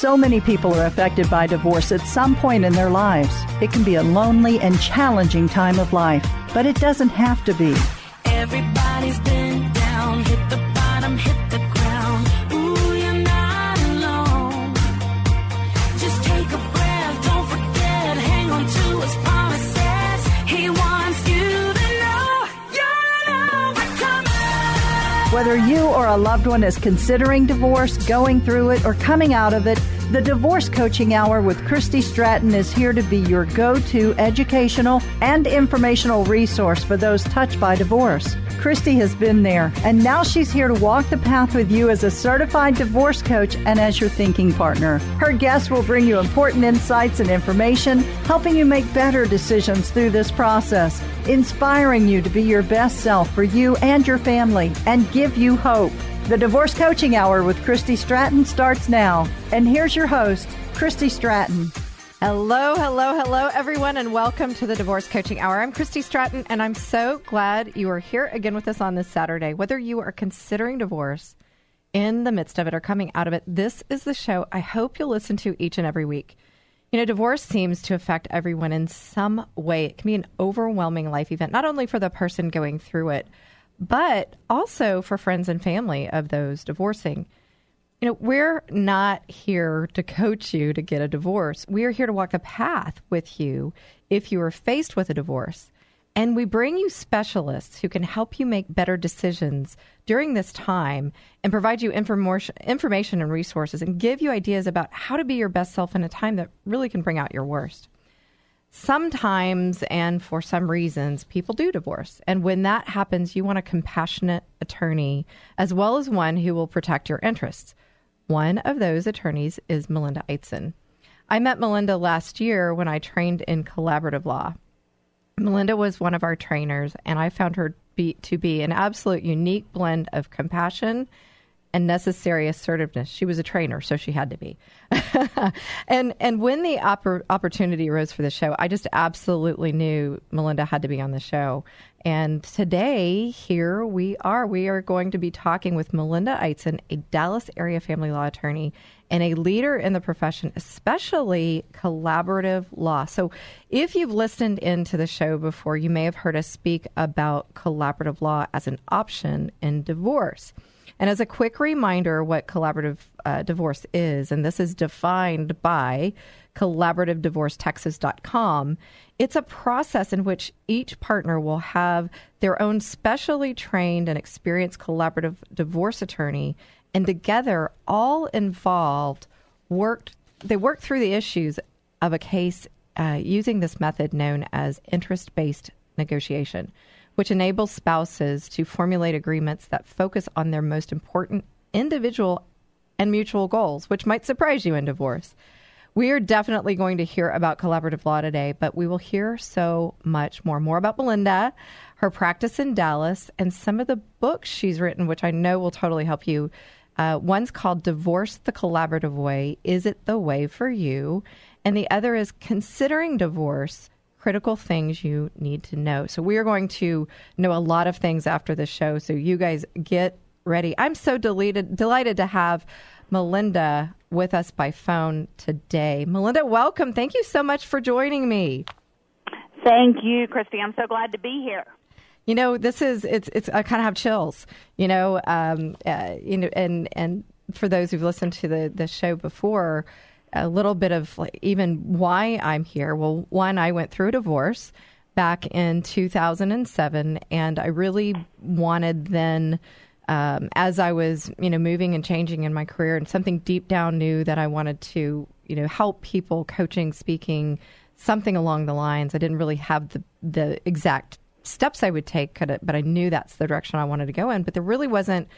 So many people are affected by divorce at some point in their lives. It can be a lonely and challenging time of life, but it doesn't have to be. Everybody's been Whether you or a loved one is considering divorce, going through it, or coming out of it, the Divorce Coaching Hour with Christy Stratton is here to be your go to educational and informational resource for those touched by divorce. Christy has been there, and now she's here to walk the path with you as a certified divorce coach and as your thinking partner. Her guests will bring you important insights and information, helping you make better decisions through this process, inspiring you to be your best self for you and your family, and give you hope. The Divorce Coaching Hour with Christy Stratton starts now. And here's your host, Christy Stratton. Hello, hello, hello, everyone, and welcome to the Divorce Coaching Hour. I'm Christy Stratton, and I'm so glad you are here again with us on this Saturday. Whether you are considering divorce, in the midst of it, or coming out of it, this is the show I hope you'll listen to each and every week. You know, divorce seems to affect everyone in some way. It can be an overwhelming life event, not only for the person going through it, but also for friends and family of those divorcing. You know, we're not here to coach you to get a divorce. We are here to walk the path with you if you are faced with a divorce. And we bring you specialists who can help you make better decisions during this time and provide you information, information and resources and give you ideas about how to be your best self in a time that really can bring out your worst. Sometimes, and for some reasons, people do divorce. And when that happens, you want a compassionate attorney as well as one who will protect your interests. One of those attorneys is Melinda Eitzen. I met Melinda last year when I trained in collaborative law. Melinda was one of our trainers, and I found her be, to be an absolute unique blend of compassion and necessary assertiveness. She was a trainer, so she had to be. and and when the oppor- opportunity arose for the show, I just absolutely knew Melinda had to be on the show. And today, here we are. We are going to be talking with Melinda Eitzen, a Dallas area family law attorney and a leader in the profession, especially collaborative law. So, if you've listened into the show before, you may have heard us speak about collaborative law as an option in divorce. And as a quick reminder, what collaborative uh, divorce is, and this is defined by collaborativedivorcetexas.com, it's a process in which each partner will have their own specially trained and experienced collaborative divorce attorney, and together, all involved worked. They work through the issues of a case uh, using this method known as interest-based negotiation which enables spouses to formulate agreements that focus on their most important individual and mutual goals, which might surprise you in divorce. We are definitely going to hear about collaborative law today, but we will hear so much more. More about Melinda, her practice in Dallas, and some of the books she's written, which I know will totally help you. Uh, one's called Divorce the Collaborative Way Is It the Way for You? And the other is Considering Divorce critical things you need to know. So we are going to know a lot of things after the show. So you guys get ready. I'm so delighted delighted to have Melinda with us by phone today. Melinda, welcome. Thank you so much for joining me. Thank you, Christy. I'm so glad to be here. You know, this is it's it's I kind of have chills. You know, um, uh, you know, and and for those who've listened to the the show before, a little bit of like even why I'm here. Well, one, I went through a divorce back in 2007, and I really wanted then. Um, as I was, you know, moving and changing in my career, and something deep down knew that I wanted to, you know, help people, coaching, speaking, something along the lines. I didn't really have the the exact steps I would take, but I knew that's the direction I wanted to go in. But there really wasn't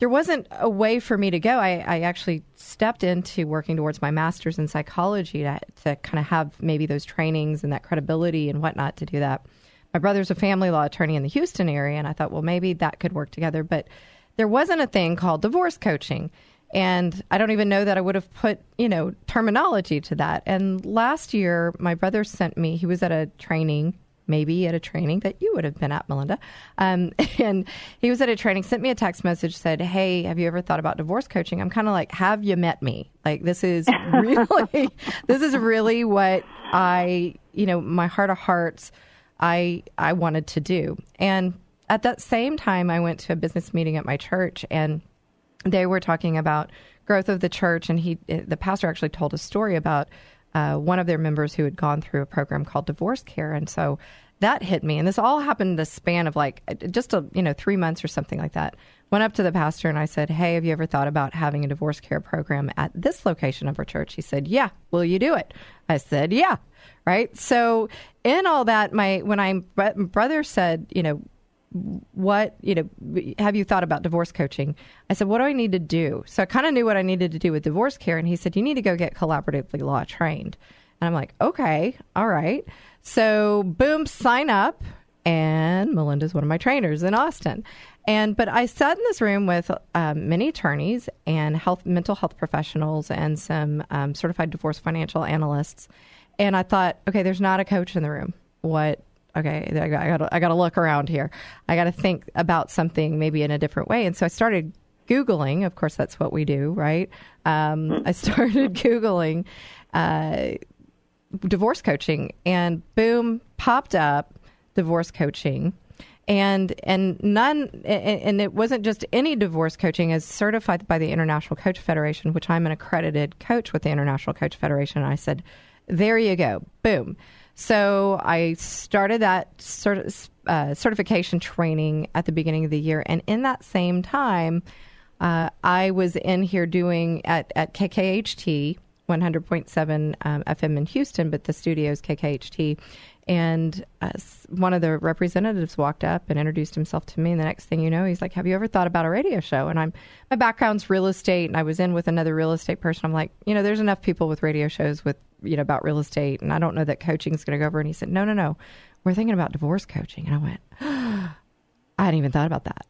there wasn't a way for me to go. I, I actually stepped into working towards my master's in psychology to, to kind of have maybe those trainings and that credibility and whatnot to do that. My brother's a family law attorney in the Houston area, and I thought, well, maybe that could work together. But there wasn't a thing called divorce coaching. And I don't even know that I would have put, you know, terminology to that. And last year, my brother sent me, he was at a training maybe at a training that you would have been at, Melinda. Um, and he was at a training, sent me a text message, said, Hey, have you ever thought about divorce coaching? I'm kind of like, Have you met me? Like, this is really, this is really what I, you know, my heart of hearts, I, I wanted to do. And at that same time, I went to a business meeting at my church and they were talking about growth of the church. And he, the pastor actually told a story about uh, one of their members who had gone through a program called divorce care, and so that hit me. And this all happened in the span of like just a you know three months or something like that. Went up to the pastor and I said, "Hey, have you ever thought about having a divorce care program at this location of our church?" He said, "Yeah. Will you do it?" I said, "Yeah." Right. So in all that, my when I brother said, you know, what you know have you thought about divorce coaching? I said what do i need to do? So i kind of knew what i needed to do with divorce care and he said you need to go get collaboratively law trained. And i'm like okay all right. So boom sign up and melinda's one of my trainers in austin. And but i sat in this room with um, many attorneys and health mental health professionals and some um, certified divorce financial analysts and i thought okay there's not a coach in the room. What okay, I got I got to look around here. I got to think about something maybe in a different way. And so I started googling. Of course, that's what we do, right? Um, I started googling uh, divorce coaching, and boom, popped up divorce coaching. And and none and it wasn't just any divorce coaching as certified by the International Coach Federation, which I'm an accredited coach with the International Coach Federation. And I said, there you go, boom. So I started that cert- uh, certification training at the beginning of the year, and in that same time, uh, I was in here doing at at KKHT 100.7 um, FM in Houston, but the studio's KKHT. And uh, one of the representatives walked up and introduced himself to me. And the next thing you know, he's like, "Have you ever thought about a radio show?" And I'm my background's real estate, and I was in with another real estate person. I'm like, you know, there's enough people with radio shows with you know about real estate, and I don't know that coaching is going to go over. And he said, "No, no, no, we're thinking about divorce coaching." And I went, I hadn't even thought about that.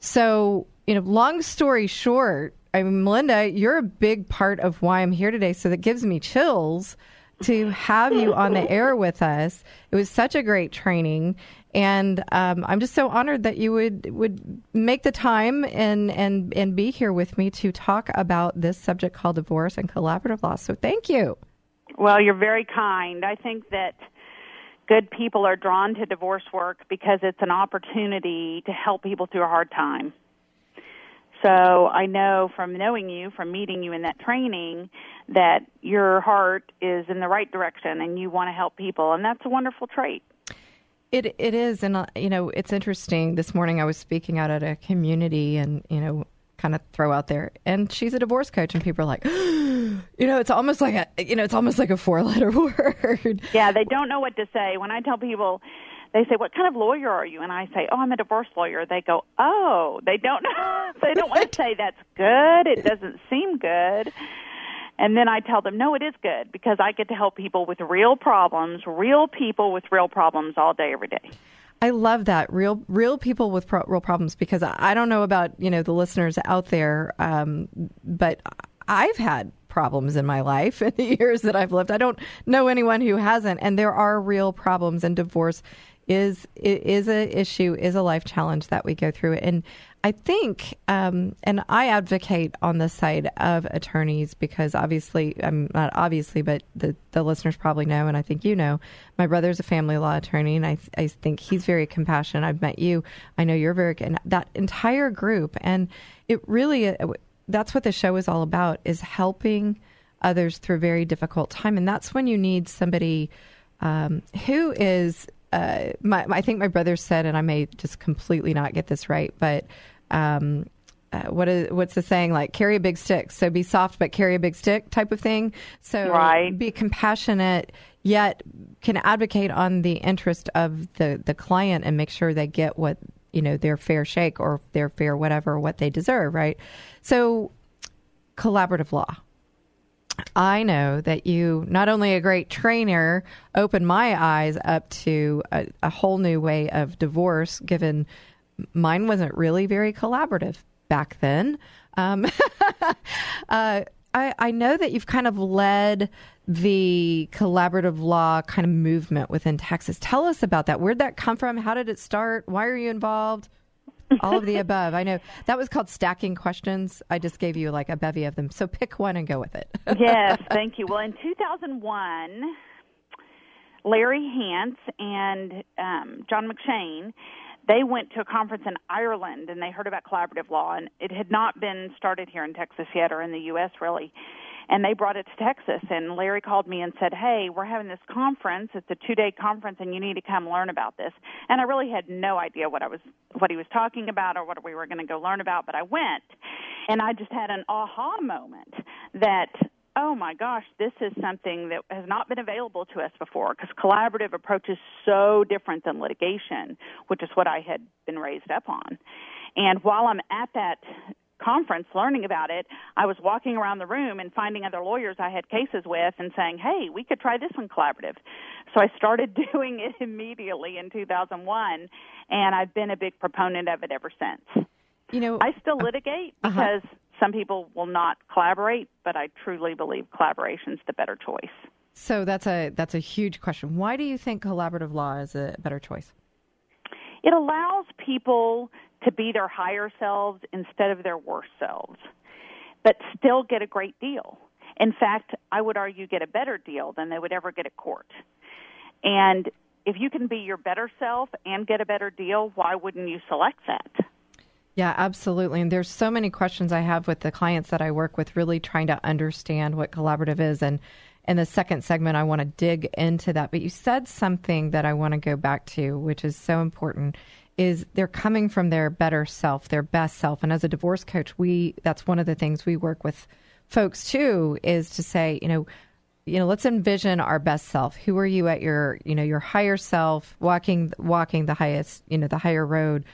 So you know, long story short, I mean, Melinda, you're a big part of why I'm here today. So that gives me chills to have you on the air with us. It was such a great training, and um, I'm just so honored that you would would make the time and and and be here with me to talk about this subject called divorce and collaborative law. So thank you. Well, you're very kind. I think that good people are drawn to divorce work because it's an opportunity to help people through a hard time. So I know from knowing you, from meeting you in that training, that your heart is in the right direction and you want to help people, and that's a wonderful trait. It it is, and uh, you know, it's interesting. This morning, I was speaking out at a community, and you know, kind of throw out there, and she's a divorce coach, and people are like, you know, it's almost like a, you know, it's almost like a four letter word. Yeah, they don't know what to say. When I tell people they say, "What kind of lawyer are you?" And I say, "Oh, I'm a divorce lawyer." They go, "Oh, they don't know. they don't want to say that's good. It doesn't seem good." And then I tell them, "No, it is good because I get to help people with real problems, real people with real problems all day every day." I love that real real people with pro- real problems because I don't know about you know the listeners out there, um, but I've had problems in my life in the years that I've lived. I don't know anyone who hasn't, and there are real problems, and divorce is is a issue, is a life challenge that we go through. And I think, um, and I advocate on the side of attorneys because obviously, I'm not obviously, but the, the listeners probably know, and I think you know, my brother's a family law attorney, and I, I think he's very compassionate. I've met you. I know you're very, and that entire group. And it really, uh, that's what the show is all about, is helping others through a very difficult time. And that's when you need somebody um, who is uh, my, I think my brother said, and I may just completely not get this right, but um, uh, what is what's the saying like carry a big stick so be soft but carry a big stick type of thing so right. be compassionate yet can advocate on the interest of the the client and make sure they get what you know their fair shake or their fair whatever what they deserve, right? So collaborative law. I know that you, not only a great trainer, opened my eyes up to a, a whole new way of divorce, given mine wasn't really very collaborative back then. Um, uh, I, I know that you've kind of led the collaborative law kind of movement within Texas. Tell us about that. Where'd that come from? How did it start? Why are you involved? All of the above. I know that was called stacking questions. I just gave you like a bevy of them. So pick one and go with it. yes, thank you. Well, in 2001, Larry Hance and um, John McShane, they went to a conference in Ireland and they heard about collaborative law, and it had not been started here in Texas yet or in the U.S. really and they brought it to Texas. And Larry called me and said, "Hey, we're having this conference. It's a two-day conference, and you need to come learn about this." And I really had no idea what I was, what he was talking about, or what we were going to go learn about. But I went, and I just had an aha moment that oh my gosh, this is something that has not been available to us before because collaborative approach is so different than litigation, which is what I had been raised up on. And while I'm at that conference learning about it, I was walking around the room and finding other lawyers I had cases with and saying, hey, we could try this one collaborative. So I started doing it immediately in 2001, and I've been a big proponent of it ever since. You know, I still litigate uh-huh. because some people will not collaborate, but I truly believe collaboration is the better choice. So that's a that's a huge question. Why do you think collaborative law is a better choice? It allows people to be their higher selves instead of their worst selves, but still get a great deal. In fact, I would argue get a better deal than they would ever get at court. And if you can be your better self and get a better deal, why wouldn't you select that? Yeah, absolutely. And there's so many questions I have with the clients that I work with, really trying to understand what collaborative is. And in the second segment, I want to dig into that. But you said something that I want to go back to, which is so important is they're coming from their better self, their best self. And as a divorce coach, we that's one of the things we work with folks too is to say, you know, you know, let's envision our best self. Who are you at your, you know, your higher self, walking walking the highest, you know, the higher road?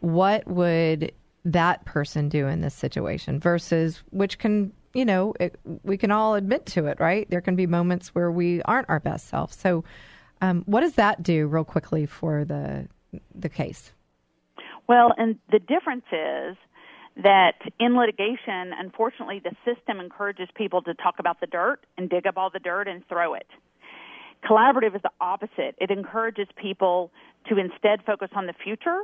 What would that person do in this situation versus which can, you know, it, we can all admit to it, right? There can be moments where we aren't our best self. So, um, what does that do, real quickly, for the the case? Well, and the difference is that in litigation, unfortunately, the system encourages people to talk about the dirt and dig up all the dirt and throw it. Collaborative is the opposite. It encourages people to instead focus on the future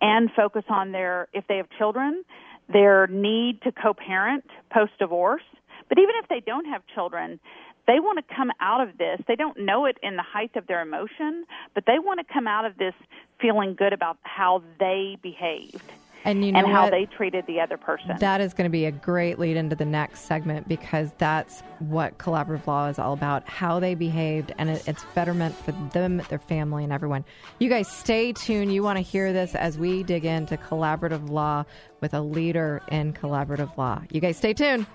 and focus on their, if they have children, their need to co parent post divorce. But even if they don't have children, they want to come out of this. They don't know it in the height of their emotion, but they want to come out of this feeling good about how they behaved and, you know and how what? they treated the other person. That is going to be a great lead into the next segment because that's what collaborative law is all about how they behaved, and it, it's betterment for them, their family, and everyone. You guys stay tuned. You want to hear this as we dig into collaborative law with a leader in collaborative law. You guys stay tuned.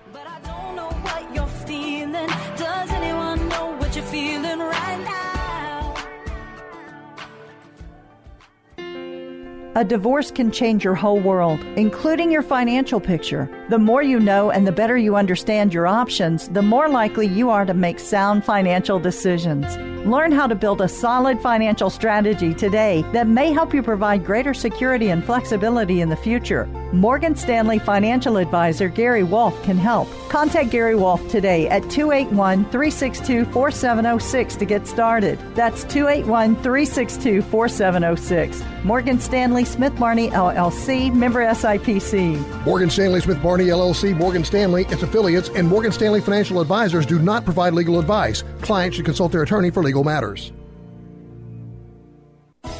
A divorce can change your whole world, including your financial picture. The more you know and the better you understand your options, the more likely you are to make sound financial decisions. Learn how to build a solid financial strategy today that may help you provide greater security and flexibility in the future. Morgan Stanley financial advisor Gary Wolf can help. Contact Gary Wolf today at 281 362 4706 to get started. That's 281 362 4706. Morgan Stanley Smith Barney LLC, member SIPC. Morgan Stanley Smith Barney LLC, Morgan Stanley, its affiliates, and Morgan Stanley Financial Advisors do not provide legal advice. Clients should consult their attorney for legal matters.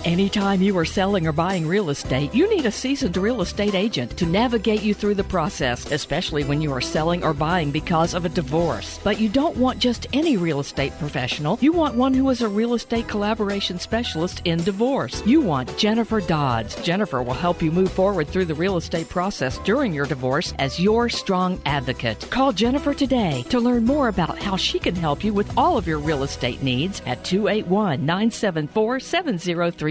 Anytime you are selling or buying real estate, you need a seasoned real estate agent to navigate you through the process, especially when you are selling or buying because of a divorce. But you don't want just any real estate professional. You want one who is a real estate collaboration specialist in divorce. You want Jennifer Dodds. Jennifer will help you move forward through the real estate process during your divorce as your strong advocate. Call Jennifer today to learn more about how she can help you with all of your real estate needs at 281 974 7033.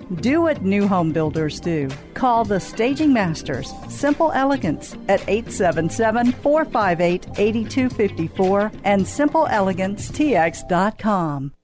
Do what new home builders do. Call the Staging Masters, Simple Elegance, at 877 458 8254 and simpleelegancetx.com.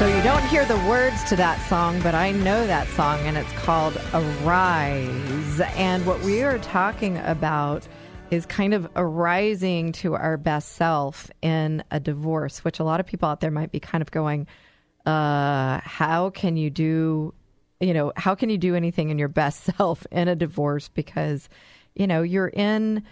So you don't hear the words to that song, but I know that song, and it's called Arise. And what we are talking about is kind of arising to our best self in a divorce, which a lot of people out there might be kind of going, uh, how can you do, you know, how can you do anything in your best self in a divorce? Because, you know, you're in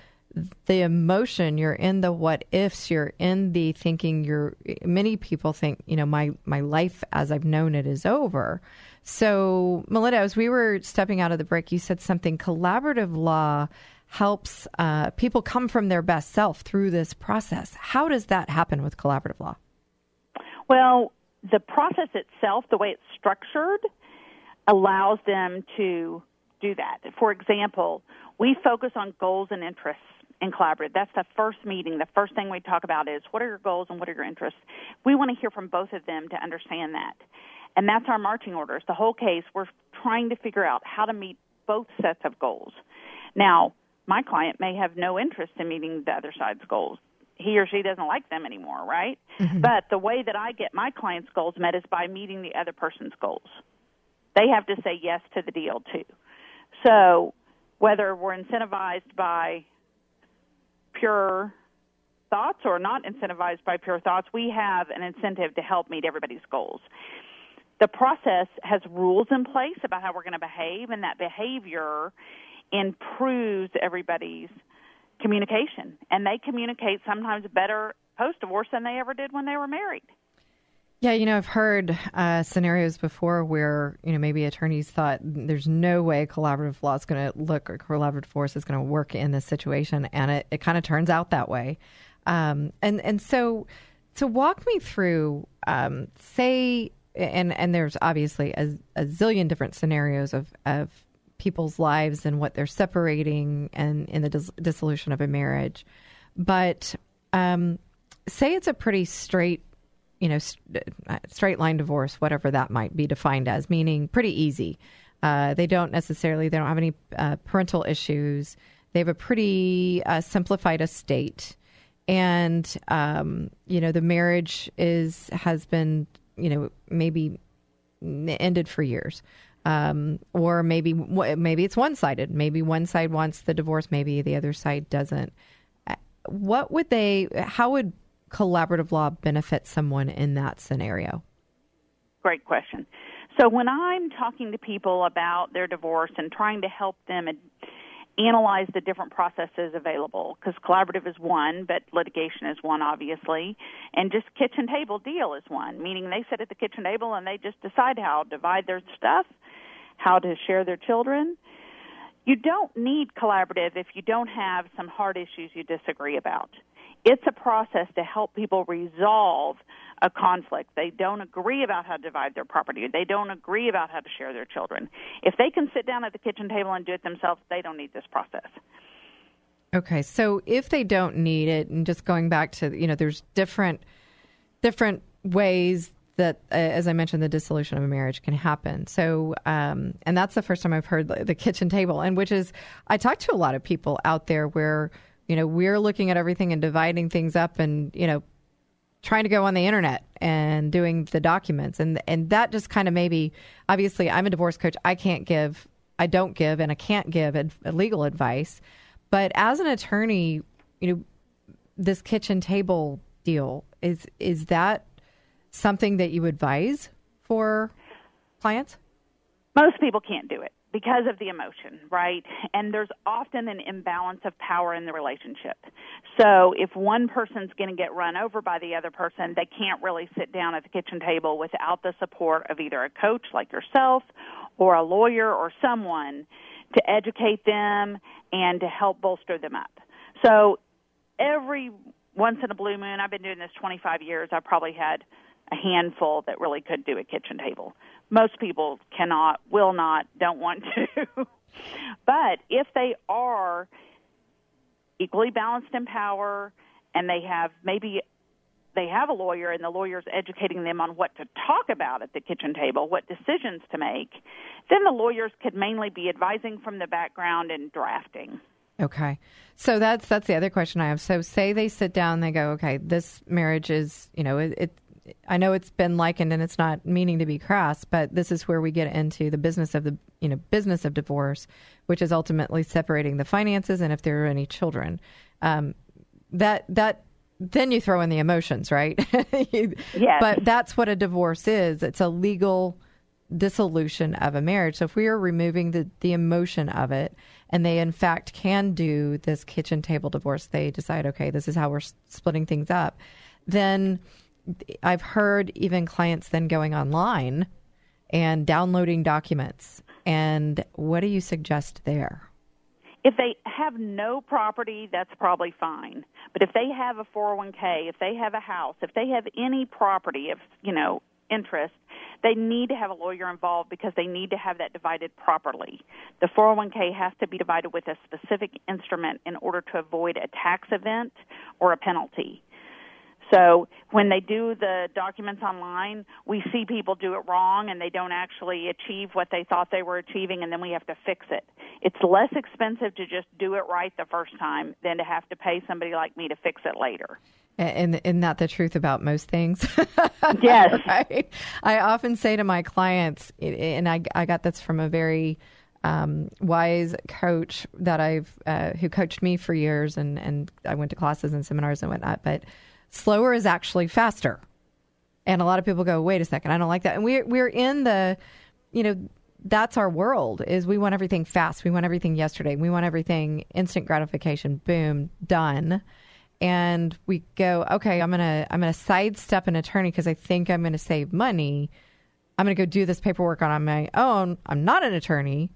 the emotion you're in the what ifs you're in the thinking you're many people think you know my my life as i've known it is over. So melinda as we were stepping out of the break you said something. Collaborative law helps uh, people come from their best self through this process. How does that happen with collaborative law? Well, the process itself, the way it's structured, allows them to do that. For example, we focus on goals and interests in collaborative. That's the first meeting. The first thing we talk about is what are your goals and what are your interests. We want to hear from both of them to understand that. And that's our marching orders. The whole case, we're trying to figure out how to meet both sets of goals. Now, my client may have no interest in meeting the other side's goals. He or she doesn't like them anymore, right? Mm-hmm. But the way that I get my client's goals met is by meeting the other person's goals. They have to say yes to the deal too. So whether we're incentivized by pure thoughts or not incentivized by pure thoughts, we have an incentive to help meet everybody's goals. The process has rules in place about how we're going to behave, and that behavior improves everybody's communication. And they communicate sometimes better post divorce than they ever did when they were married. Yeah, you know, I've heard uh, scenarios before where you know maybe attorneys thought there's no way collaborative law is going to look or collaborative force is going to work in this situation, and it, it kind of turns out that way. Um, and and so to walk me through, um, say, and and there's obviously a, a zillion different scenarios of of people's lives and what they're separating and in the dis- dissolution of a marriage, but um, say it's a pretty straight you know, st- uh, straight line divorce, whatever that might be defined as, meaning pretty easy. Uh, they don't necessarily, they don't have any uh, parental issues. They have a pretty uh, simplified estate, and um, you know, the marriage is has been, you know, maybe ended for years. Um, or maybe maybe it's one sided. Maybe one side wants the divorce, maybe the other side doesn't. Uh, What would they? How would collaborative law benefit someone in that scenario? Great question. So when I'm talking to people about their divorce and trying to help them analyze the different processes available, because collaborative is one, but litigation is one, obviously, and just kitchen table deal is one, meaning they sit at the kitchen table and they just decide how to divide their stuff, how to share their children. You don't need collaborative if you don't have some hard issues you disagree about. It's a process to help people resolve a conflict. They don't agree about how to divide their property. They don't agree about how to share their children. If they can sit down at the kitchen table and do it themselves, they don't need this process. Okay, so if they don't need it, and just going back to you know, there's different different ways that, uh, as I mentioned, the dissolution of a marriage can happen. So, um, and that's the first time I've heard the, the kitchen table, and which is I talk to a lot of people out there where you know we're looking at everything and dividing things up, and you know, trying to go on the internet and doing the documents, and and that just kind of maybe obviously I'm a divorce coach, I can't give I don't give and I can't give ad- legal advice. But as an attorney, you know, this kitchen table deal is is that something that you advise for clients? Most people can't do it because of the emotion, right? And there's often an imbalance of power in the relationship. So if one person's going to get run over by the other person, they can't really sit down at the kitchen table without the support of either a coach like yourself or a lawyer or someone to educate them and to help bolster them up. So every once in a blue moon, I've been doing this 25 years, I've probably had a handful that really could do a kitchen table. Most people cannot, will not, don't want to. but if they are equally balanced in power and they have maybe they have a lawyer and the lawyer's educating them on what to talk about at the kitchen table, what decisions to make, then the lawyers could mainly be advising from the background and drafting. Okay. So that's that's the other question I have. So say they sit down, they go, okay, this marriage is, you know, it, it I know it's been likened and it's not meaning to be crass, but this is where we get into the business of the, you know, business of divorce, which is ultimately separating the finances and if there are any children. Um, that that then you throw in the emotions, right? yes. But that's what a divorce is. It's a legal dissolution of a marriage. So if we are removing the, the emotion of it, and they in fact can do this kitchen table divorce, they decide, okay, this is how we're splitting things up, then I've heard even clients then going online and downloading documents. And what do you suggest there? If they have no property, that's probably fine. But if they have a 401k, if they have a house, if they have any property of, you know, interest, they need to have a lawyer involved because they need to have that divided properly. The 401k has to be divided with a specific instrument in order to avoid a tax event or a penalty. So when they do the documents online, we see people do it wrong and they don't actually achieve what they thought they were achieving and then we have to fix it. It's less expensive to just do it right the first time than to have to pay somebody like me to fix it later. And isn't that the truth about most things? Yes. right? I often say to my clients, and I, I got this from a very um, wise coach that I've uh, who coached me for years, and and I went to classes and seminars and whatnot. But slower is actually faster, and a lot of people go, "Wait a second, I don't like that." And we're we're in the, you know, that's our world is we want everything fast, we want everything yesterday, we want everything instant gratification, boom, done and we go, okay, I'm gonna I'm gonna sidestep an attorney because I think I'm gonna save money. I'm gonna go do this paperwork on my own. I'm not an attorney,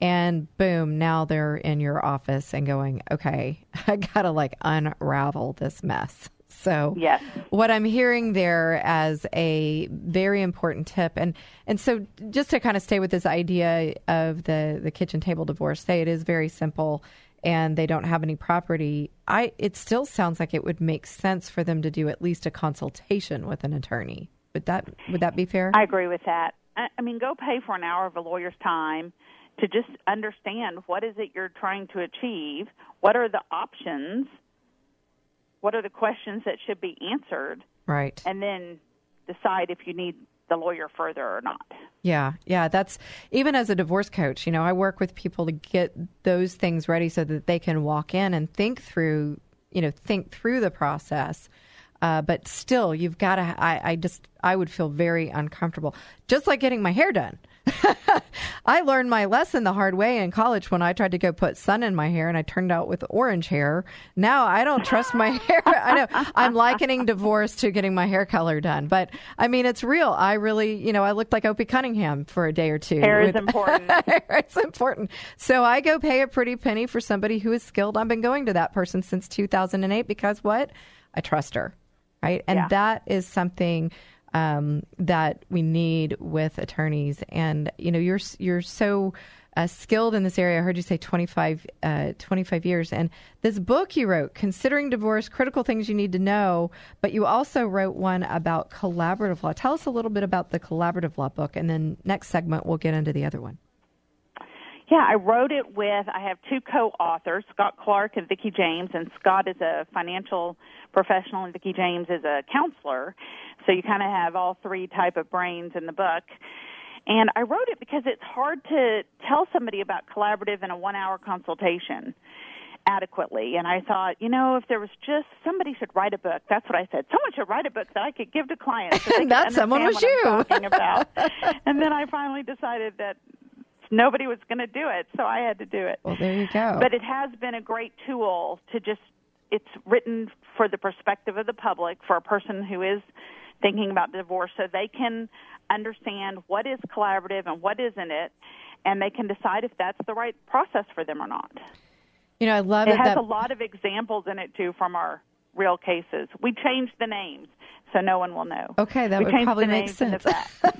and boom, now they're in your office and going, okay, I gotta like unravel this mess. So yes. what I'm hearing there as a very important tip, and and so just to kind of stay with this idea of the the kitchen table divorce, say it is very simple and they don't have any property, I it still sounds like it would make sense for them to do at least a consultation with an attorney. Would that would that be fair? I agree with that. I, I mean, go pay for an hour of a lawyer's time to just understand what is it you're trying to achieve, what are the options, what are the questions that should be answered, right, and then decide if you need the lawyer further or not. Yeah, yeah, that's even as a divorce coach, you know, I work with people to get those things ready so that they can walk in and think through, you know, think through the process. Uh, but still, you've got to. I, I just, I would feel very uncomfortable, just like getting my hair done. I learned my lesson the hard way in college when I tried to go put sun in my hair and I turned out with orange hair. Now I don't trust my hair. I know I'm likening divorce to getting my hair color done, but I mean it's real. I really, you know, I looked like Opie Cunningham for a day or two. Hair is important. it's important. So I go pay a pretty penny for somebody who is skilled. I've been going to that person since 2008 because what? I trust her. Right? And Yeah. that is something um, that we need with attorneys. And you know, you're you're so uh, skilled in this area. I heard you say 25, uh, 25 years. And this book you wrote, Considering Divorce: Critical Things You Need to Know, but you also wrote one about collaborative law. Tell us a little bit about the collaborative law book, and then next segment we'll get into the other one. Yeah, I wrote it with, I have two co-authors, Scott Clark and Vicki James, and Scott is a financial professional and Vicki James is a counselor. So you kind of have all three type of brains in the book. And I wrote it because it's hard to tell somebody about collaborative in a one hour consultation adequately. And I thought, you know, if there was just somebody should write a book. That's what I said. Someone should write a book that I could give to clients. So And that someone was understand what I'm you. about. and then I finally decided that nobody was going to do it, so I had to do it. Well, there you go. But it has been a great tool to just, it's written for the perspective of the public, for a person who is thinking about divorce, so they can understand what is collaborative and what isn't it, and they can decide if that's the right process for them or not. you know, I love It it. has that, a lot of examples in it, too, from our real cases. We changed the names, so no one will know. Okay, that we would probably make and sense.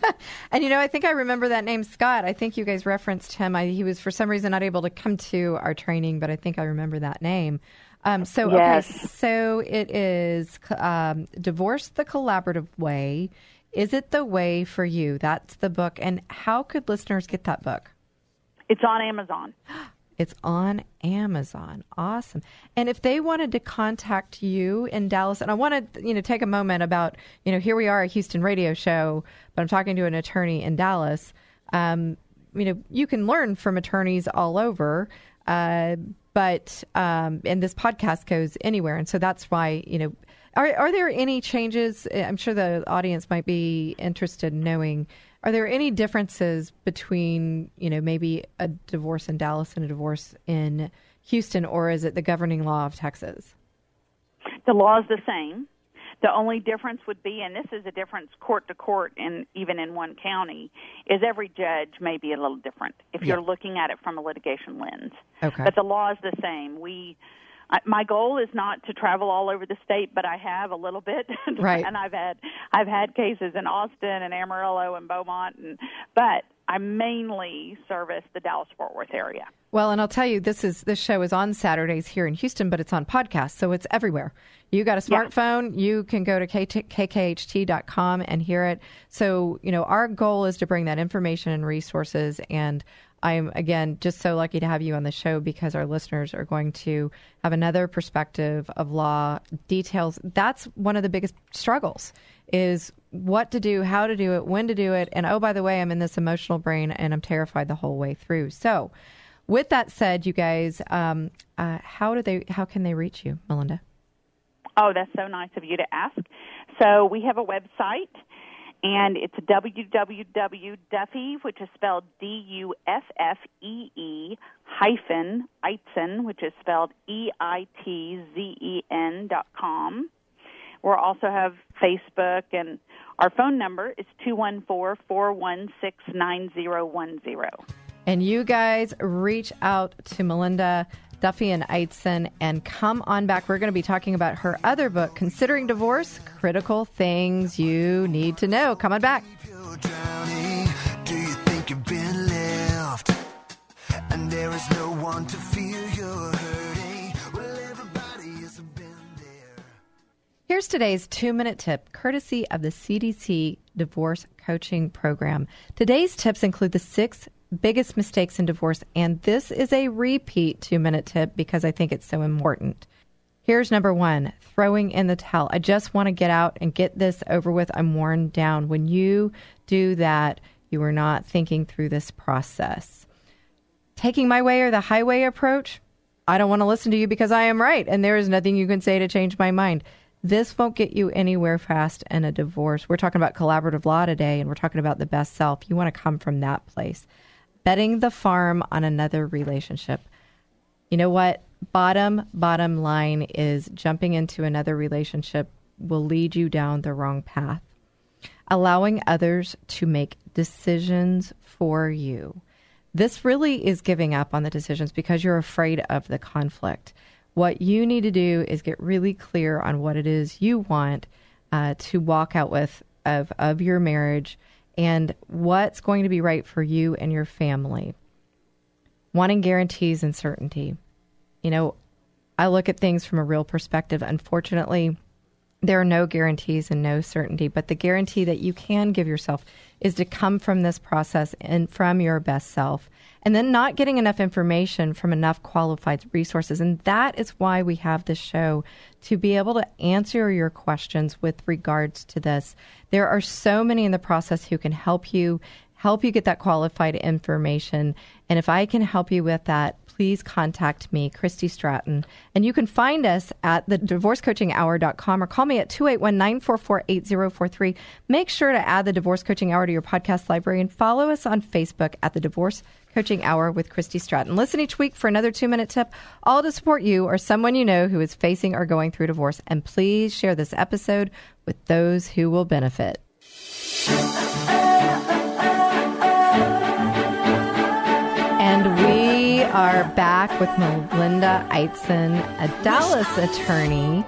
and you know, I think I remember that name, Scott. I think you guys referenced him. I, he was for some reason not able to come to our training, but I think I remember that name. Um, so Yes. okay, so it is um, divorce the collaborative way. Is it the way for you? That's the book. And how could listeners get that book? It's on Amazon. It's on Amazon. Awesome. And if they wanted to contact you in Dallas, and I want to, you know, take a moment about, you know, here we are, a Houston radio show, but I'm talking to an attorney in Dallas. Um, you know, you can learn from attorneys all over, uh, but um, and this podcast goes anywhere, and so that's why, you know, are are there any changes? I'm sure the audience might be interested in knowing. Are there any differences between, you know, maybe a divorce in Dallas and a divorce in Houston, or is it the governing law of Texas? The law is the same. The only difference would be, and this is a difference court to court, and even in one county, is every judge may be a little different if you're looking at it from a litigation lens. Okay. But the law is the same. We, my goal is not to travel all over the state, but I have a little bit, Right. and I've had I've had cases in Austin and Amarillo and Beaumont, and but I mainly service the Dallas Fort Worth area. Well, and I'll tell you, this is this show is on Saturdays here in Houston, but it's on podcast, so it's everywhere. You got a Yeah. smartphone, you can go to kkht.com and hear it. So, you know, our goal is to bring that information and resources. And I'm, again, just so lucky to have you on the show because our listeners are going to have another perspective of law details. That's one of the biggest struggles is what to do, how to do it, when to do it. And oh, by the way, I'm in this emotional brain and I'm terrified the whole way through. So, with that said, you guys, um, uh, how do they? How can they reach you, Melinda? Oh, that's so nice of you to ask. So we have a website, and it's www.duffee, which is spelled D-U-F-F-E-E hyphen Eitzen, which is spelled E-I-T-Z-E-N dot com. We also have Facebook, and our phone number is two one four four one six nine zero one zero. And you guys reach out to Melinda Duffee and Eitzen and come on back. We're going to be talking about her other book, Considering Divorce Critical Things You Need to Know. Come on back. Do you think you've been left? And there is no one to feel you're hurting. Well, everybody has been there. Here's today's two minute tip, courtesy of the CDC Divorce Coaching Program. Today's tips include the six biggest mistakes in divorce, and this is a repeat two minute tip because I think it's so important. Here's number one throwing in the towel. I just want to get out and get this over with. I'm worn down. When you do that, you are not thinking through this process. Taking my way or the highway approach, I don't want to listen to you because I am right, and there is nothing you can say to change my mind. This won't get you anywhere fast in a divorce. We're talking about collaborative law today, and we're talking about the best self. You want to come from that place. Betting the farm on another relationship. You know what? Bottom, bottom line is jumping into another relationship will lead you down the wrong path. Allowing others to make decisions for you. This really is giving up on the decisions because you're afraid of the conflict. What you need to do is get really clear on what it is you want uh, to walk out with of, of your marriage and what's going to be right for you and your family. Wanting guarantees and certainty. You know, I look at things from a real perspective. Unfortunately, there are no guarantees and no certainty, but the guarantee that you can give yourself is to come from this process and from your best self. And then not getting enough information from enough qualified resources. And that is why we have this show to be able to answer your questions with regards to this. There are so many in the process who can help you help you get that qualified information. And if I can help you with that, please contact me, Christy Stratton. And you can find us at the divorcecoachinghour.com or call me at 281 944 8043. Make sure to add the Divorce Coaching Hour to your podcast library and follow us on Facebook at the Divorce Coaching Hour with Christy Stratton. Listen each week for another two minute tip, all to support you or someone you know who is facing or going through divorce. And please share this episode with those who will benefit. Are back with Melinda Eitzen, a Dallas attorney,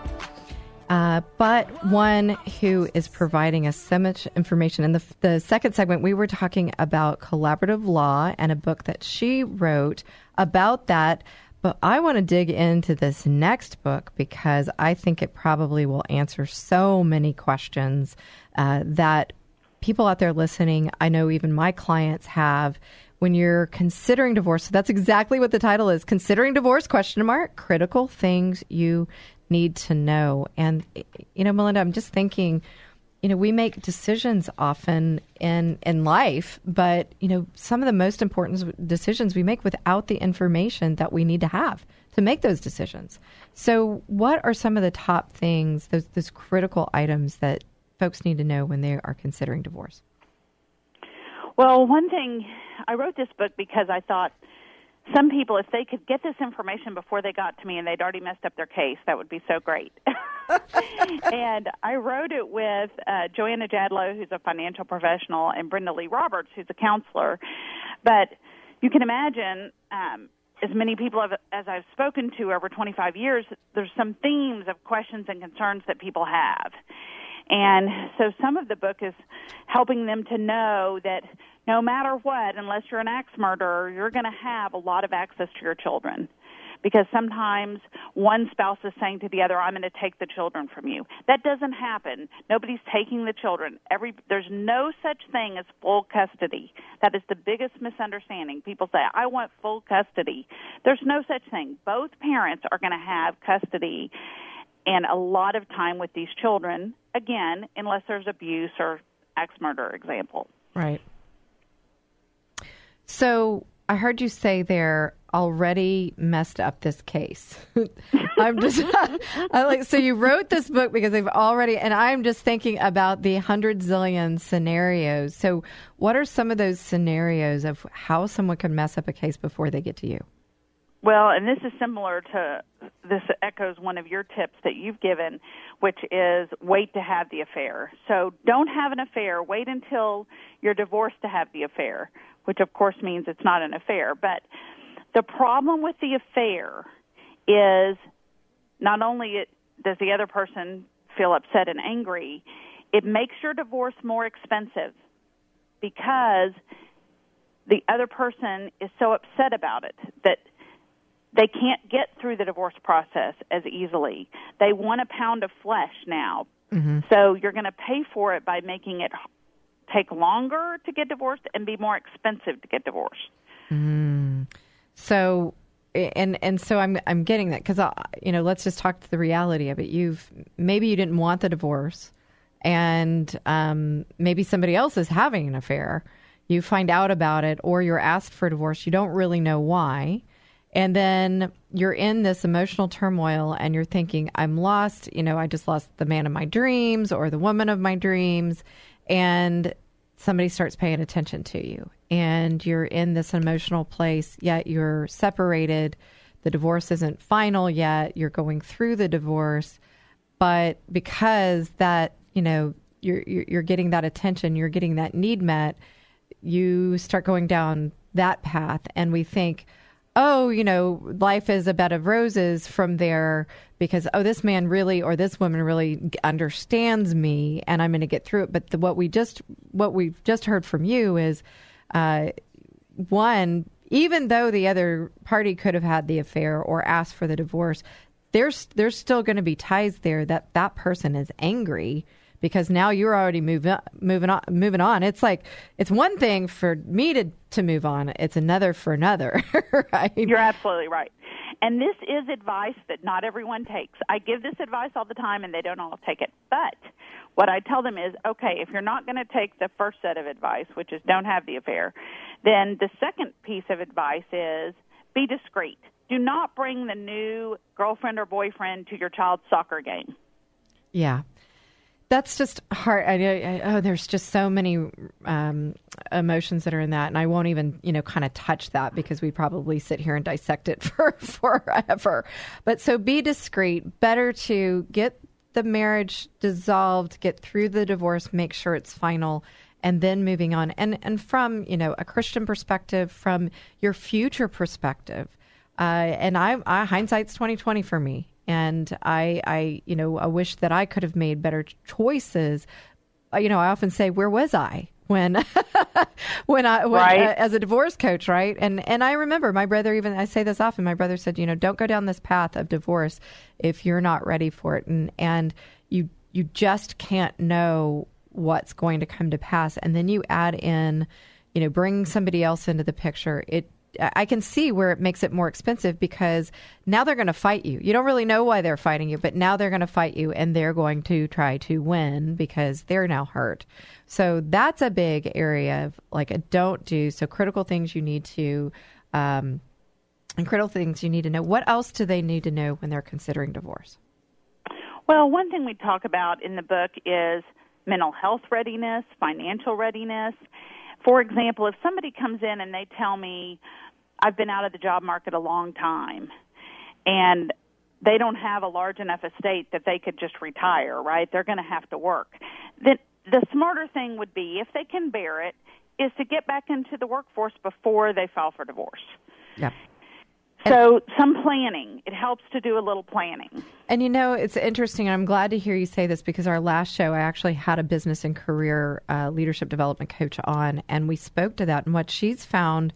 uh, but one who is providing us so much information. In the, the second segment, we were talking about collaborative law and a book that she wrote about that. But I want to dig into this next book because I think it probably will answer so many questions uh, that people out there listening, I know even my clients have when you're considering divorce. So that's exactly what the title is. Considering divorce question mark critical things you need to know. And you know, Melinda, I'm just thinking, you know, we make decisions often in in life, but you know, some of the most important decisions we make without the information that we need to have to make those decisions. So, what are some of the top things, those those critical items that folks need to know when they are considering divorce? Well, one thing, I wrote this book because I thought some people, if they could get this information before they got to me and they'd already messed up their case, that would be so great. and I wrote it with uh, Joanna Jadlow, who's a financial professional, and Brenda Lee Roberts, who's a counselor. But you can imagine, um, as many people have, as I've spoken to over 25 years, there's some themes of questions and concerns that people have. And so some of the book is helping them to know that no matter what, unless you're an axe murderer, you're going to have a lot of access to your children. Because sometimes one spouse is saying to the other, I'm going to take the children from you. That doesn't happen. Nobody's taking the children. Every, there's no such thing as full custody. That is the biggest misunderstanding. People say, I want full custody. There's no such thing. Both parents are going to have custody and a lot of time with these children, again, unless there's abuse or ex murder example. Right. So I heard you say there already messed up this case. I'm just I like so you wrote this book because they've already and I'm just thinking about the hundred zillion scenarios. So what are some of those scenarios of how someone could mess up a case before they get to you? Well, and this is similar to this echoes one of your tips that you've given, which is wait to have the affair. So don't have an affair. Wait until you're divorced to have the affair, which of course means it's not an affair. But the problem with the affair is not only it, does the other person feel upset and angry, it makes your divorce more expensive because the other person is so upset about it that they can't get through the divorce process as easily. They want a pound of flesh now. Mm-hmm. So you're going to pay for it by making it take longer to get divorced and be more expensive to get divorced. Mm. So and and so I'm I'm getting that because you know let's just talk to the reality of it. You've maybe you didn't want the divorce, and um, maybe somebody else is having an affair. You find out about it, or you're asked for divorce. You don't really know why, and then you're in this emotional turmoil, and you're thinking, "I'm lost." You know, I just lost the man of my dreams or the woman of my dreams, and somebody starts paying attention to you and you're in this emotional place yet you're separated. The divorce isn't final yet. You're going through the divorce. But because that you know you're you're getting that attention you're getting that need met you start going down that path. And we think oh, you know, life is a bed of roses from there because, oh, this man really or this woman really understands me and I'm going to get through it. But the, what we just, what we've just heard from you is, uh, one, even though the other party could have had the affair or asked for the divorce, there's, there's still going to be ties there that that person is angry because now you're already moving moving on moving on. It's like it's one thing for me to to move on. It's another for another, right? You're absolutely right. And this is advice that not everyone takes. I give this advice all the time and they don't all take it. But what I tell them is, okay, if you're not going to take the first set of advice, which is don't have the affair, then the second piece of advice is be discreet. Do not bring the new girlfriend or boyfriend to your child's soccer game. Yeah. That's just hard. I. I, oh, there's just so many um, emotions that are in that, and I won't even, you know, kind of touch that because we probably sit here and dissect it for forever. But so be discreet. Better to get the marriage dissolved, get through the divorce, make sure it's final, and then moving on. And and from you know a Christian perspective, from your future perspective, uh, and I, I hindsight's twenty twenty for me and I, I, you know, I wish that I could have made better choices. Uh, you know, I often say, where was I when, when I, when, Right. uh, as a divorce coach, right? And and I remember my brother even I say this often. My brother said, you know, don't go down this path of divorce if you're not ready for it, and and you you just can't know what's going to come to pass, and then you add in, you know, bring somebody else into the picture. It I can see where it makes it more expensive because now they're going to fight you. You don't really know why they're fighting you, but now they're going to fight you and they're going to try to win because they're now hurt. So that's a big area of like a don't do. So critical things you need to, um, and critical things you need to know. What else do they need to know when they're considering divorce? Well, one thing we talk about in the book is mental health readiness, financial readiness. For example, if somebody comes in and they tell me, I've been out of the job market a long time, and they don't have a large enough estate that they could just retire, right? They're going to have to work. Then the smarter thing would be, if they can bear it, is to get back into the workforce before they file for divorce. Yeah. So some planning. It helps to do a little planning. And you know, it's interesting. I'm glad to hear you say this because our last show, I actually had a business and career uh, leadership development coach on, and we spoke to that. And what she's found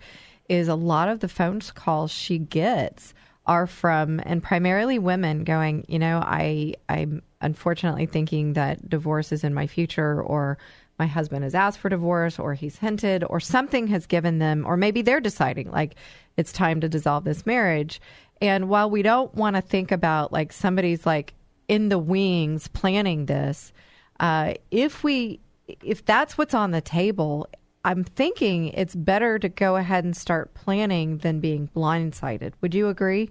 is a lot of the phone calls she gets are from, and primarily women going, you know, I, I'm unfortunately thinking that divorce is in my future, or my husband has asked for divorce, or he's hinted, or something has given them, or maybe they're deciding like it's time to dissolve this marriage. And while we don't want to think about like somebody's like in the wings planning this, uh, if we if that's what's on the table, I'm thinking it's better to go ahead and start planning than being blindsided. Would you agree?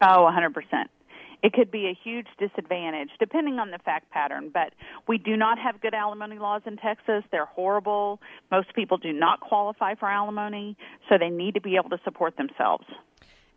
Oh, 100%. It could be a huge disadvantage depending on the fact pattern, but we do not have good alimony laws in Texas. They're horrible. Most people do not qualify for alimony, so they need to be able to support themselves.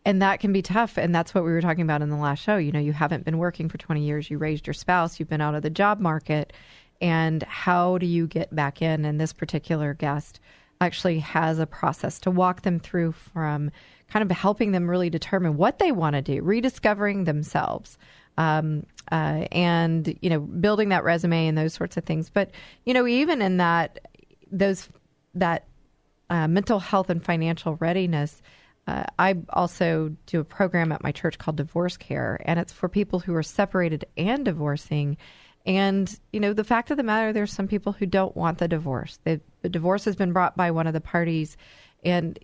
And that can be tough. And that's what we were talking about in the last show. You know, you haven't been working for 20 years, you raised your spouse, you've been out of the job market. And how do you get back in? And this particular guest actually has a process to walk them through from kind of helping them really determine what they want to do, rediscovering themselves. Um, uh, and you know, building that resume and those sorts of things. But you know, even in that, those that uh, mental health and financial readiness, uh, I also do a program at my church called Divorce Care, and it's for people who are separated and divorcing. And you know, the fact of the matter, there's some people who don't want the divorce. The, the divorce has been brought by one of the parties, and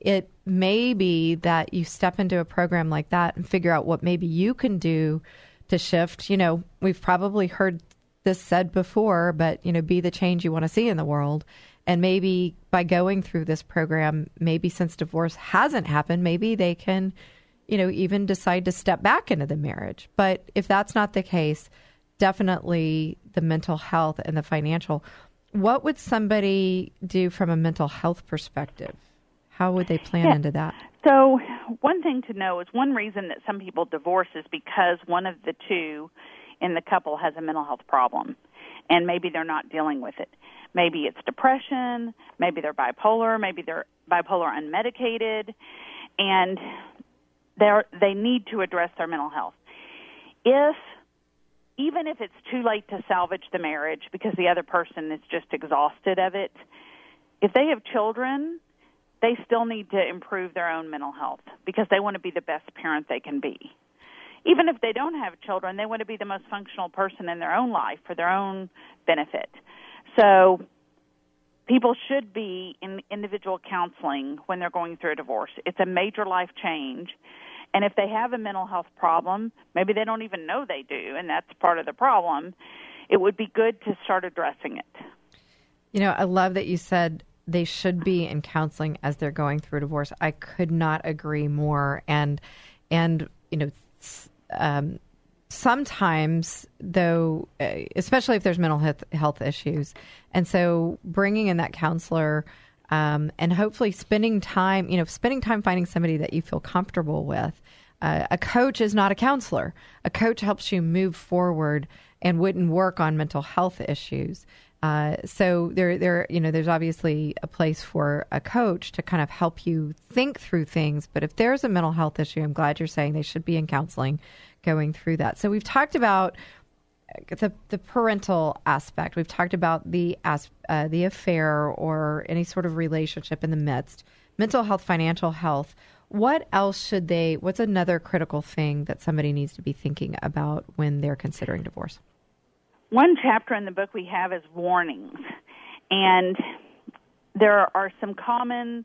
it may be that you step into a program like that and figure out what maybe you can do to shift. You know, we've probably heard this said before, but you know, be the change you want to see in the world. And maybe by going through this program, maybe since divorce hasn't happened, maybe they can, you know, even decide to step back into the marriage. But if that's not the case, definitely the mental health and the financial. What would somebody do from a mental health perspective? How would they plan Yeah. into that? So, one thing to know is one reason that some people divorce is because one of the two in the couple has a mental health problem, and maybe they're not dealing with it. Maybe it's depression, maybe they're bipolar, maybe they're bipolar unmedicated, and they're, they need to address their mental health. If even if it's too late to salvage the marriage because the other person is just exhausted of it, if they have children, they still need to improve their own mental health because they want to be the best parent they can be. even if they don't have children, they want to be the most functional person in their own life for their own benefit. So people should be in individual counseling when they're going through a divorce. It's a major life change. And if they have a mental health problem, maybe they don't even know they do, and that's part of the problem, it would be good to start addressing it. You know, I love that you said they should be in counseling as they're going through divorce. I could not agree more. And and you know, um, sometimes though, uh, especially if there's mental health issues, and so bringing in that counselor. Um, and hopefully spending time, you know, spending time finding somebody that you feel comfortable with. Uh, a coach is not a counselor. A coach helps you move forward and wouldn't work on mental health issues. Uh, so there, there, you know, there's obviously a place for a coach to kind of help you think through things. But if there's a mental health issue, I'm glad you're saying they should be in counseling, going through that. So we've talked about the the parental aspect. We've talked about the as, uh, the affair or any sort of relationship in the midst, mental health, financial health. What else should they? What's another critical thing that somebody needs to be thinking about when they're considering divorce? One chapter in the book we have is warnings. And there are some common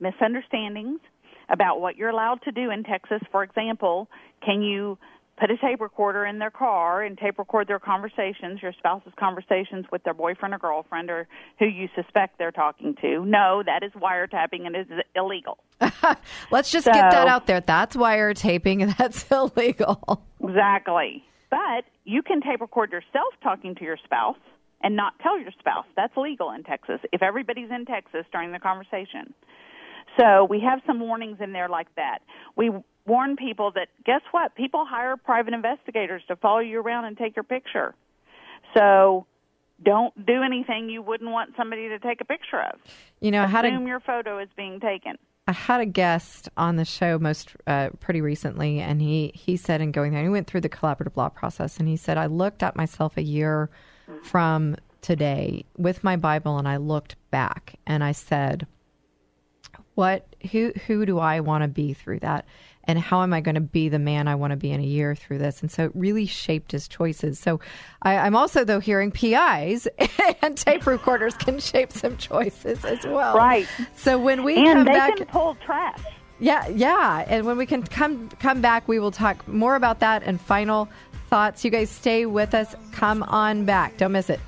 misunderstandings about what you're allowed to do in Texas. For example, can you put a tape recorder in their car and tape record their conversations, your spouse's conversations with their boyfriend or girlfriend or who you suspect they're talking to? No, that is wiretapping and is illegal. Let's just get that out there. That's wiretapping and that's illegal. Exactly. But you can tape record yourself talking to your spouse and not tell your spouse. That's legal in Texas if everybody's in Texas during the conversation. So we have some warnings in there like that. We warn people that guess what? People hire private investigators to follow you around and take your picture. So don't do anything you wouldn't want somebody to take a picture of. You know, how to Assume your photo is being taken. I had a guest on the show most uh, pretty recently, and he he said in going there, he went through the collaborative law process, and he said I looked at myself a year from today with my Bible, and I looked back, and I said, what who who do I want to be through that? And how am I going to be the man I want to be in a year through this? And so it really shaped his choices. So I, I'm also, though, hearing PIs and tape recorders can shape some choices as well. Right. So when we and come they back, can pull trash. yeah, yeah, and when we can come come back, we will talk more about that and final thoughts. You guys stay with us. Come on back. Don't miss it.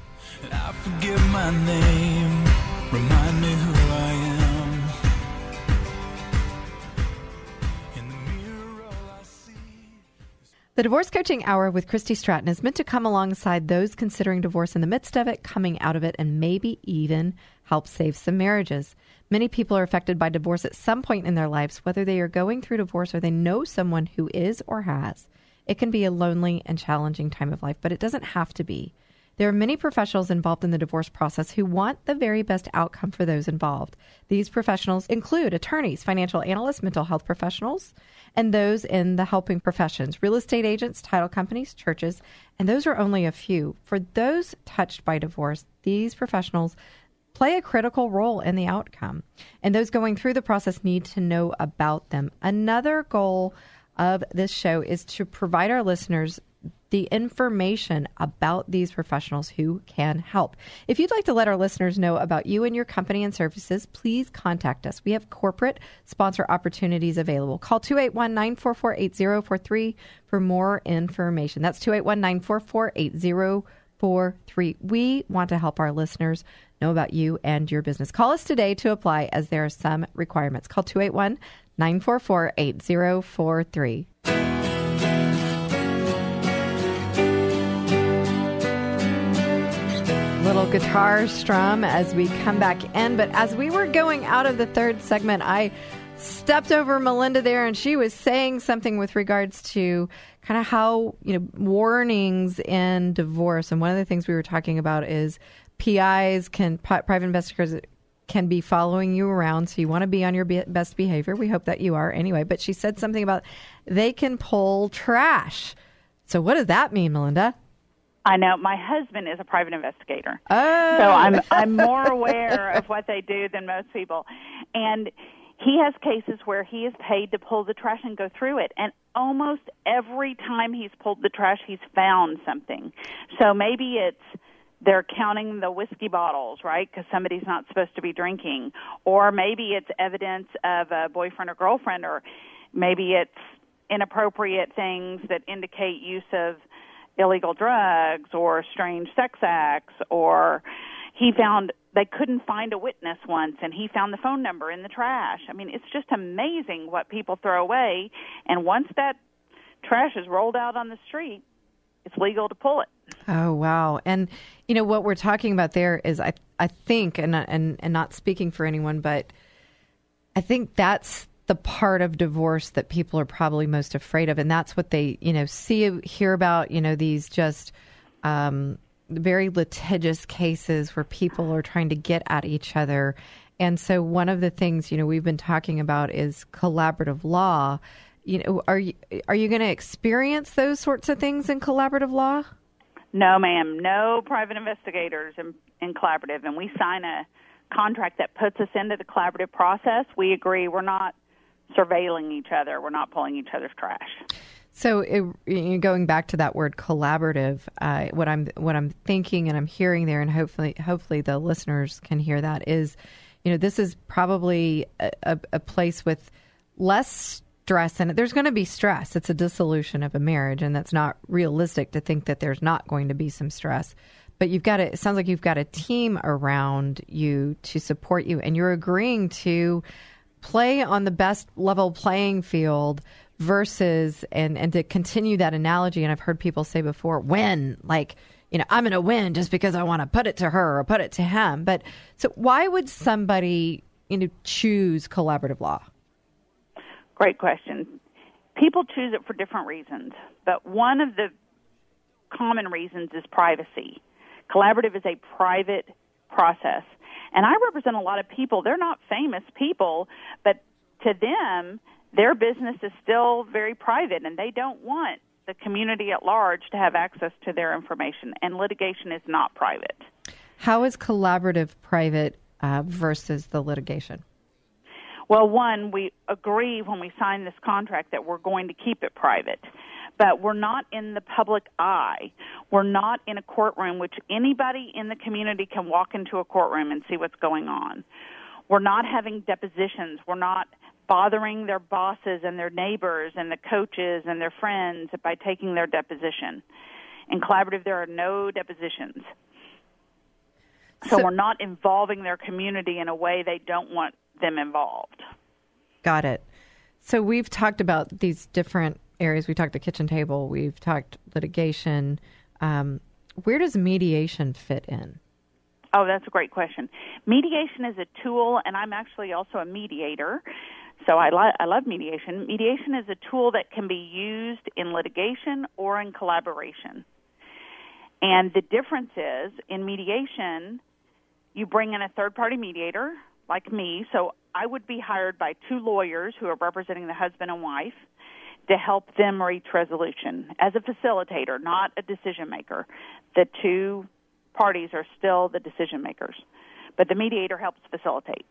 The Divorce Coaching Hour with Christy Stratton is meant to come alongside those considering divorce in the midst of it, coming out of it, and maybe even help save some marriages. Many people are affected by divorce at some point in their lives, whether they are going through divorce or they know someone who is or has. It can be a lonely and challenging time of life, but it doesn't have to be. There are many professionals involved in the divorce process who want the very best outcome for those involved. These professionals include attorneys, financial analysts, mental health professionals, and those in the helping professions, real estate agents, title companies, churches, and those are only a few. For those touched by divorce, these professionals play a critical role in the outcome, and those going through the process need to know about them. Another goal of this show is to provide our listeners the information about these professionals who can help. If you'd like to let our listeners know about you and your company and services, please contact us. We have corporate sponsor opportunities available. Call 281 944 8043 for more information. That's 281 944 8043. We want to help our listeners know about you and your business. Call us today to apply as there are some requirements. Call 281 944 8043. Little guitar strum as we come back in. But as we were going out of the third segment, I stepped over Melinda there and she was saying something with regards to kind of how, you know, warnings in divorce. And one of the things we were talking about is PIs can, private investigators can be following you around. So you want to be on your be- best behavior. We hope that you are anyway. But she said something about they can pull trash. So what does that mean, Melinda? I know my husband is a private investigator, Oh. so I'm I'm more aware of what they do than most people. And he has cases where he is paid to pull the trash and go through it and almost every time he's pulled the trash he's found something so maybe it's they're counting the whiskey bottles right because somebody's not supposed to be drinking or maybe it's evidence of a boyfriend or girlfriend or maybe it's inappropriate things that indicate use of illegal drugs or strange sex acts or he found they couldn't find a witness once and he found the phone number in the trash. I mean, it's just amazing what people throw away and once that trash is rolled out on the street, it's legal to pull it. Oh wow! And you know what we're talking about there is I I think and and and not speaking for anyone, but I think that's the part of divorce that people are probably most afraid of, and that's what they you know see hear about. You know these just um, very litigious cases where people are trying to get at each other. And so one of the things, you know, we've been talking about is collaborative law. You know, are you are you going to experience those sorts of things in collaborative law? No, ma'am. No private investigators in, in collaborative, and we sign a contract that puts us into the collaborative process. We agree we're not surveilling each other. We're not pulling each other's trash. So, it, going back to that word collaborative, uh, what I'm what I'm thinking and I'm hearing there, and hopefully, hopefully the listeners can hear that is, you know, this is probably a, a, place with less stress it. There's going to be stress. It's a dissolution of a marriage, and that's not realistic to think that there's not going to be some stress. But you've got it sounds like you've got a team around you to support you, and you're agreeing to play on the best level playing field versus and and to continue that analogy and I've heard people say before win like you know I'm going to win just because I want to put it to her or put it to him but so why would somebody you know choose collaborative law Great question. People choose it for different reasons, but one of the common reasons is privacy. Collaborative is a private process. And I represent a lot of people. They're not famous people, but to them, their business is still very private and they don't want the community at large to have access to their information. And litigation is not private. how is collaborative private uh, versus the litigation Well, one, we agree when we sign this contract that we're going to keep it private. But we're not in the public eye. We're not in a courtroom, which anybody in the community can walk into a courtroom and see what's going on. We're not having depositions. We're not bothering their bosses and their neighbors and the coaches and their friends by taking their deposition. In collaborative, there are no depositions. So, we're not involving their community in a way they don't want them involved. Got it. So we've talked about these different areas. We talked the kitchen table. We've talked litigation. Um, where does mediation fit in? Oh, that's a great question. Mediation is a tool, and I'm actually also a mediator. So I, li- I love mediation. Mediation is a tool that can be used in litigation or in collaboration. And the difference is in mediation, you bring in a third party mediator like me. So I would be hired by two lawyers who are representing the husband and wife to help them reach resolution as a facilitator, not a decision maker. The two parties are still the decision makers, but the mediator helps facilitate.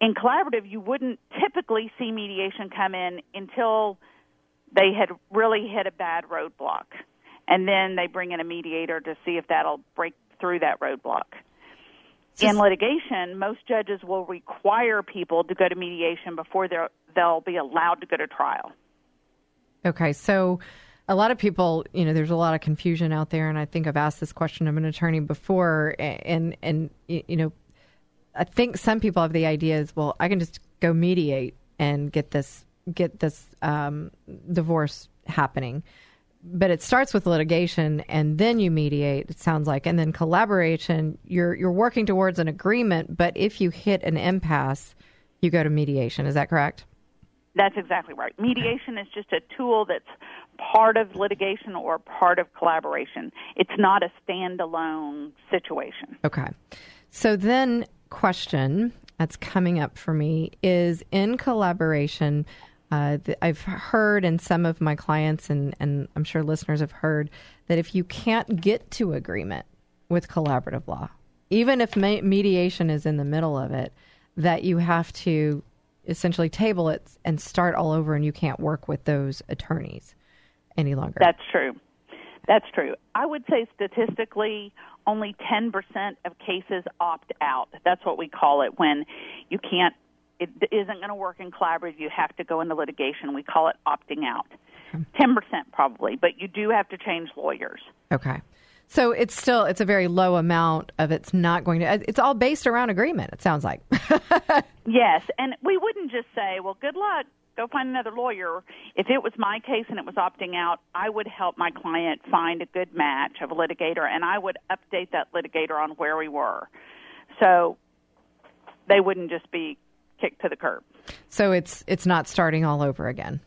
In collaborative, you wouldn't typically see mediation come in until they had really hit a bad roadblock. And then they bring in a mediator to see if that'll break through that roadblock. In litigation, most judges will require people to go to mediation before they're, they'll be allowed to go to trial. Okay, so a lot of people, you know, there's a lot of confusion out there, and I think I've asked this question of an attorney before, and and you know, I think some people have the idea is, well, I can just go mediate and get this get this um, divorce happening, but it starts with litigation, and then you mediate. It sounds like, and then collaboration. You're you're working towards an agreement, but if you hit an impasse, you go to mediation. Is that correct? That's exactly right. Mediation is just a tool that's part of litigation or part of collaboration. It's not a standalone situation. Okay. So then, question that's coming up for me is in collaboration. Uh, th- I've heard, and some of my clients, and, and I'm sure listeners have heard, that if you can't get to agreement with collaborative law, even if me- mediation is in the middle of it, that you have to essentially table it and start all over, and you can't work with those attorneys any longer. That's true. That's true. I would say statistically, only 10% of cases opt out. That's what we call it when you can't, it isn't going to work in collaborative. You have to go into litigation. We call it opting out. 10% probably, but you do have to change lawyers. Okay. So it's still it's a very low amount of it's not going to it's all based around agreement it sounds like. Yes, and we wouldn't just say, well, good luck, go find another lawyer. If it was my case and it was opting out, I would help my client find a good match of a litigator, and I would update that litigator on where we were. So they wouldn't just be kicked to the curb. so it's it's not starting all over again.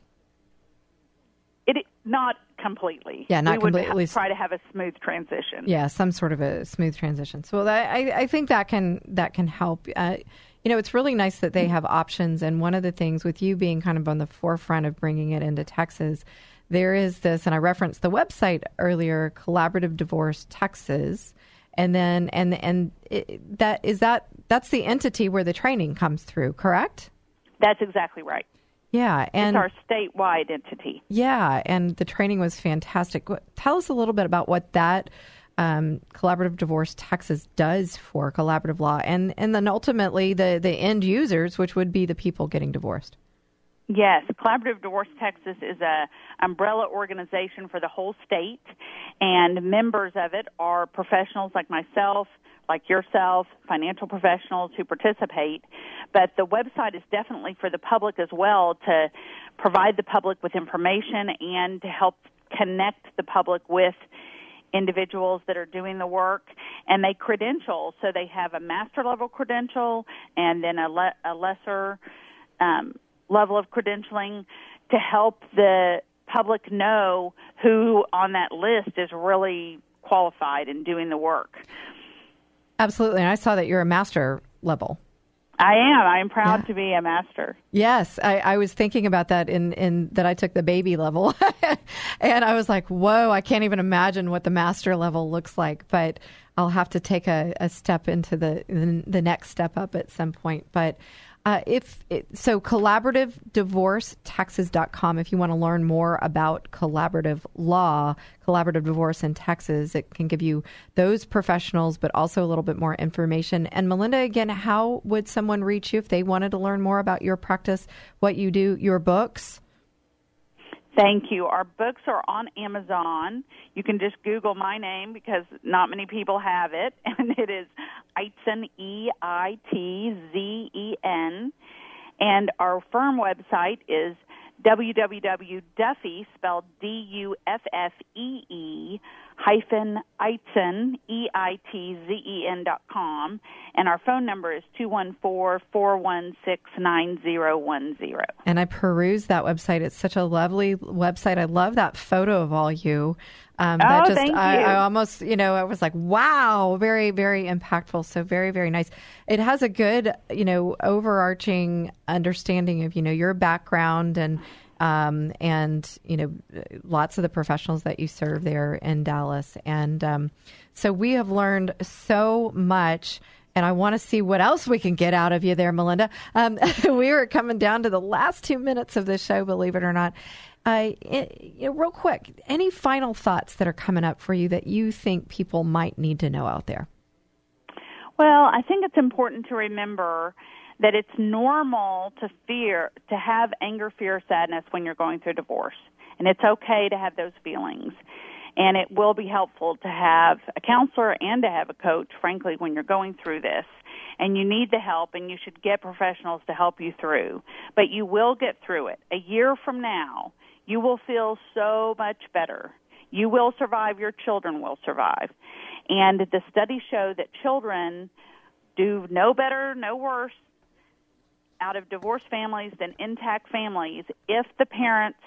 It not completely. Yeah, not we would completely. ha- try to have a smooth transition. Yeah, some sort of a smooth transition. So that, I, I think that can that can help. Uh, you know, it's really nice that they have options. And one of the things with you being kind of on the forefront of bringing it into Texas, there is this, and I referenced the website earlier, Collaborative Divorce Texas, and then and and it, that is that that's the entity where the training comes through, correct? That's exactly right. Yeah, and it's our statewide entity. Yeah, and the training was fantastic. Tell us a little bit about what that um, collaborative divorce Texas does for collaborative law, and and then ultimately the the end users, which would be the people getting divorced. Yes, Collaborative Divorce Texas is a umbrella organization for the whole state, and members of it are professionals like myself, like yourself, financial professionals who participate. But the website is definitely for the public as well to provide the public with information and to help connect the public with individuals that are doing the work and they credential so they have a master level credential and then a, le- a lesser um, level of credentialing to help the public know who on that list is really qualified and doing the work. Absolutely, and I saw that you're a master level. I am. I am proud to be a master. Yes, I, I was thinking about that in, in that I took the baby level, and I was like, "Whoa! I can't even imagine what the master level looks like." But I'll have to take a, a step into the, the the next step up at some point. But uh, if it, so, collaborativedivorcetexas.com. If you want to learn more about collaborative law, collaborative divorce in Texas, it can give you those professionals, but also a little bit more information. And Melinda, again, how would someone reach you if they wanted to learn more about your practice, what you do, your books? Thank you. Our books are on Amazon. You can just Google my name because not many people have it, and it is Eitzen, E I T Z E N. And our firm website is www.duffee, spelled D U F F E E, hyphen Eitzen, E I T Z E N dot com. And our phone number is 214 416 9010. And I perused that website. It's such a lovely website. I love that photo of all you. Um, that Oh, just, thank I, you. I almost, you know, I was like, wow, very, very impactful. So very, very nice. It has a good, you know, overarching understanding of, you know, your background and, um, and you know, lots of the professionals that you serve there in Dallas. And um, so we have learned so much and I want to see what else we can get out of you there, Melinda. Um, we were coming down to the last two minutes of the show, believe it or not. Uh, it, you know, real quick, any final thoughts that are coming up for you that you think people might need to know out there? Well, I think it's important to remember that it's normal to fear, to have anger, fear, sadness when you're going through divorce. And it's okay to have those feelings. And it will be helpful to have a counselor and to have a coach, frankly, when you're going through this. And you need the help, and you should get professionals to help you through. But you will get through it. A year from now, you will feel so much better. You will survive, your children will survive. And the studies show that children do no better, no worse out of divorced families than intact families if the parents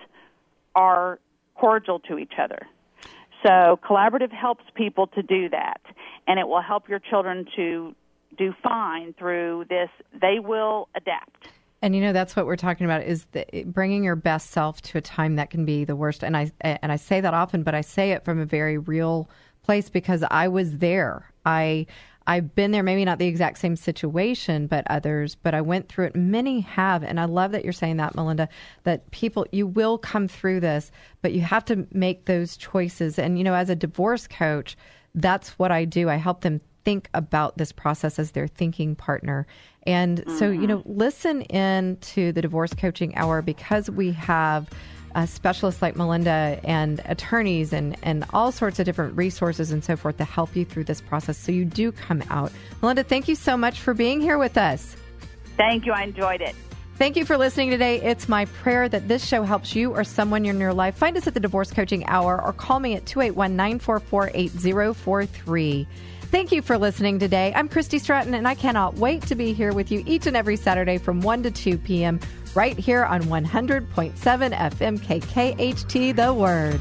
are cordial to each other. So, collaborative helps people to do that, and it will help your children to do fine through this. They will adapt. And you know that's what we're talking about is the, bringing your best self to a time that can be the worst. And I and I say that often, but I say it from a very real place because I was there. I I've been there, maybe not the exact same situation, but others, but I went through it. Many have. And I love that you're saying that, Melinda, that people, you will come through this, but you have to make those choices. And, you know, as a divorce coach, that's what I do. I help them think about this process as their thinking partner. And so, you mm-hmm. know, listen in to the divorce coaching hour because we have uh, specialists like Melinda and attorneys and, and all sorts of different resources and so forth to help you through this process so you do come out. Melinda, thank you so much for being here with us. Thank you. I enjoyed it. Thank you for listening today. It's my prayer that this show helps you or someone in your life. Find us at the Divorce Coaching Hour or call me at 281 944 8043. Thank you for listening today. I'm Christy Stratton, and I cannot wait to be here with you each and every Saturday from 1 to 2 p.m. right here on 100.7 FM KKHT The Word.